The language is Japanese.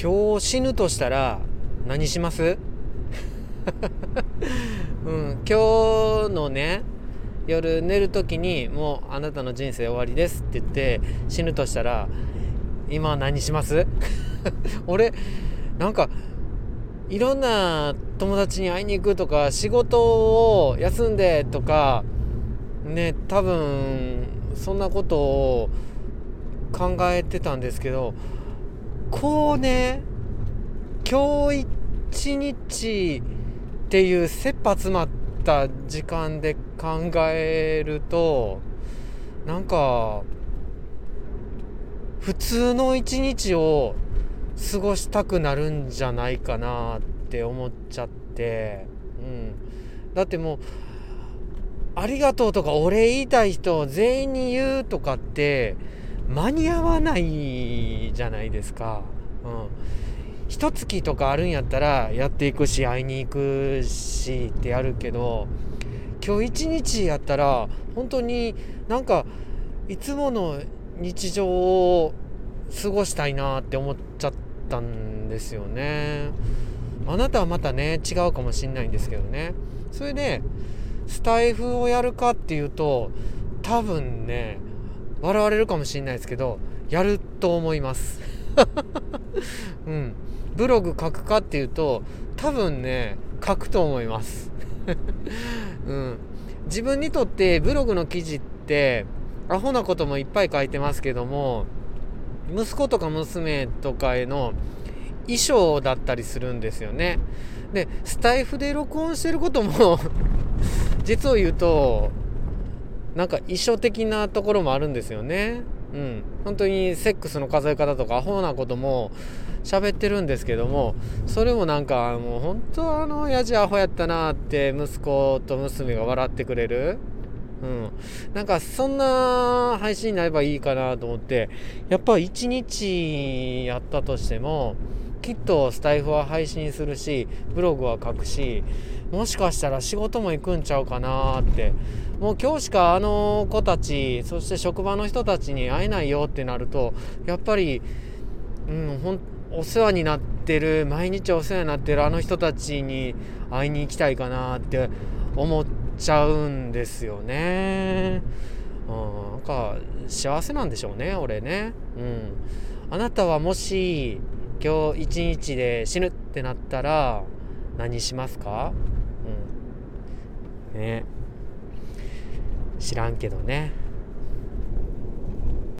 今日死ぬとしたら何します？うん、今日のね夜寝る時にもうあなたの人生終わりですって言って死ぬとしたら今何します？俺なんかいろんな友達に会いに行くとか仕事を休んでとかね多分そんなことを考えてたんですけどこうね今日一日っていう切羽詰まった時間で考えるとなんか普通の一日を過ごしたくなるんじゃないかなって思っちゃって、うん、だってもうありがとうとかお礼言いたい人全員に言うとかって間に合わないじゃないですか。うん。一月とかあるんやったらやっていくし会いに行くしってやるけど今日一日やったら本当になんかいつもの日常を過ごしたいなって思っちゃったんですよね。あなたはまたね違うかもしんないんですけどね。それでスタイフをやるかっていうと多分ね笑われるかもしんないですけどやると思います。うん。ブログ書くかっていうと多分ね書くと思います。うん。自分にとってブログの記事ってアホなこともいっぱい書いてますけども息子とか娘とかへの衣装だったりするんですよね。でスタイフで録音してることも 実を言うとなんか衣装的なところもあるんですよね。うん。本当にセックスの数え方とかアホなことも喋ってるんですけどもそれもなんかもう本当あの親父アホやったなって息子と娘が笑ってくれる。うん、なんかそんな配信になればいいかなと思ってやっぱ1日やったとしてもきっとスタイフは配信するしブログは書くしもしかしたら仕事も行くんちゃうかなってもう今日しかあの子たちそして職場の人たちに会えないよってなるとやっぱり、うん、ほんお世話になってる毎日お世話になってるあの人たちに会いに行きたいかなって思っちゃうんですよね。うん、なんか幸せなんでしょうね俺ね。うん、あなたはもし今日一日で死ぬってなったら何しますか？うん。ね。知らんけどね。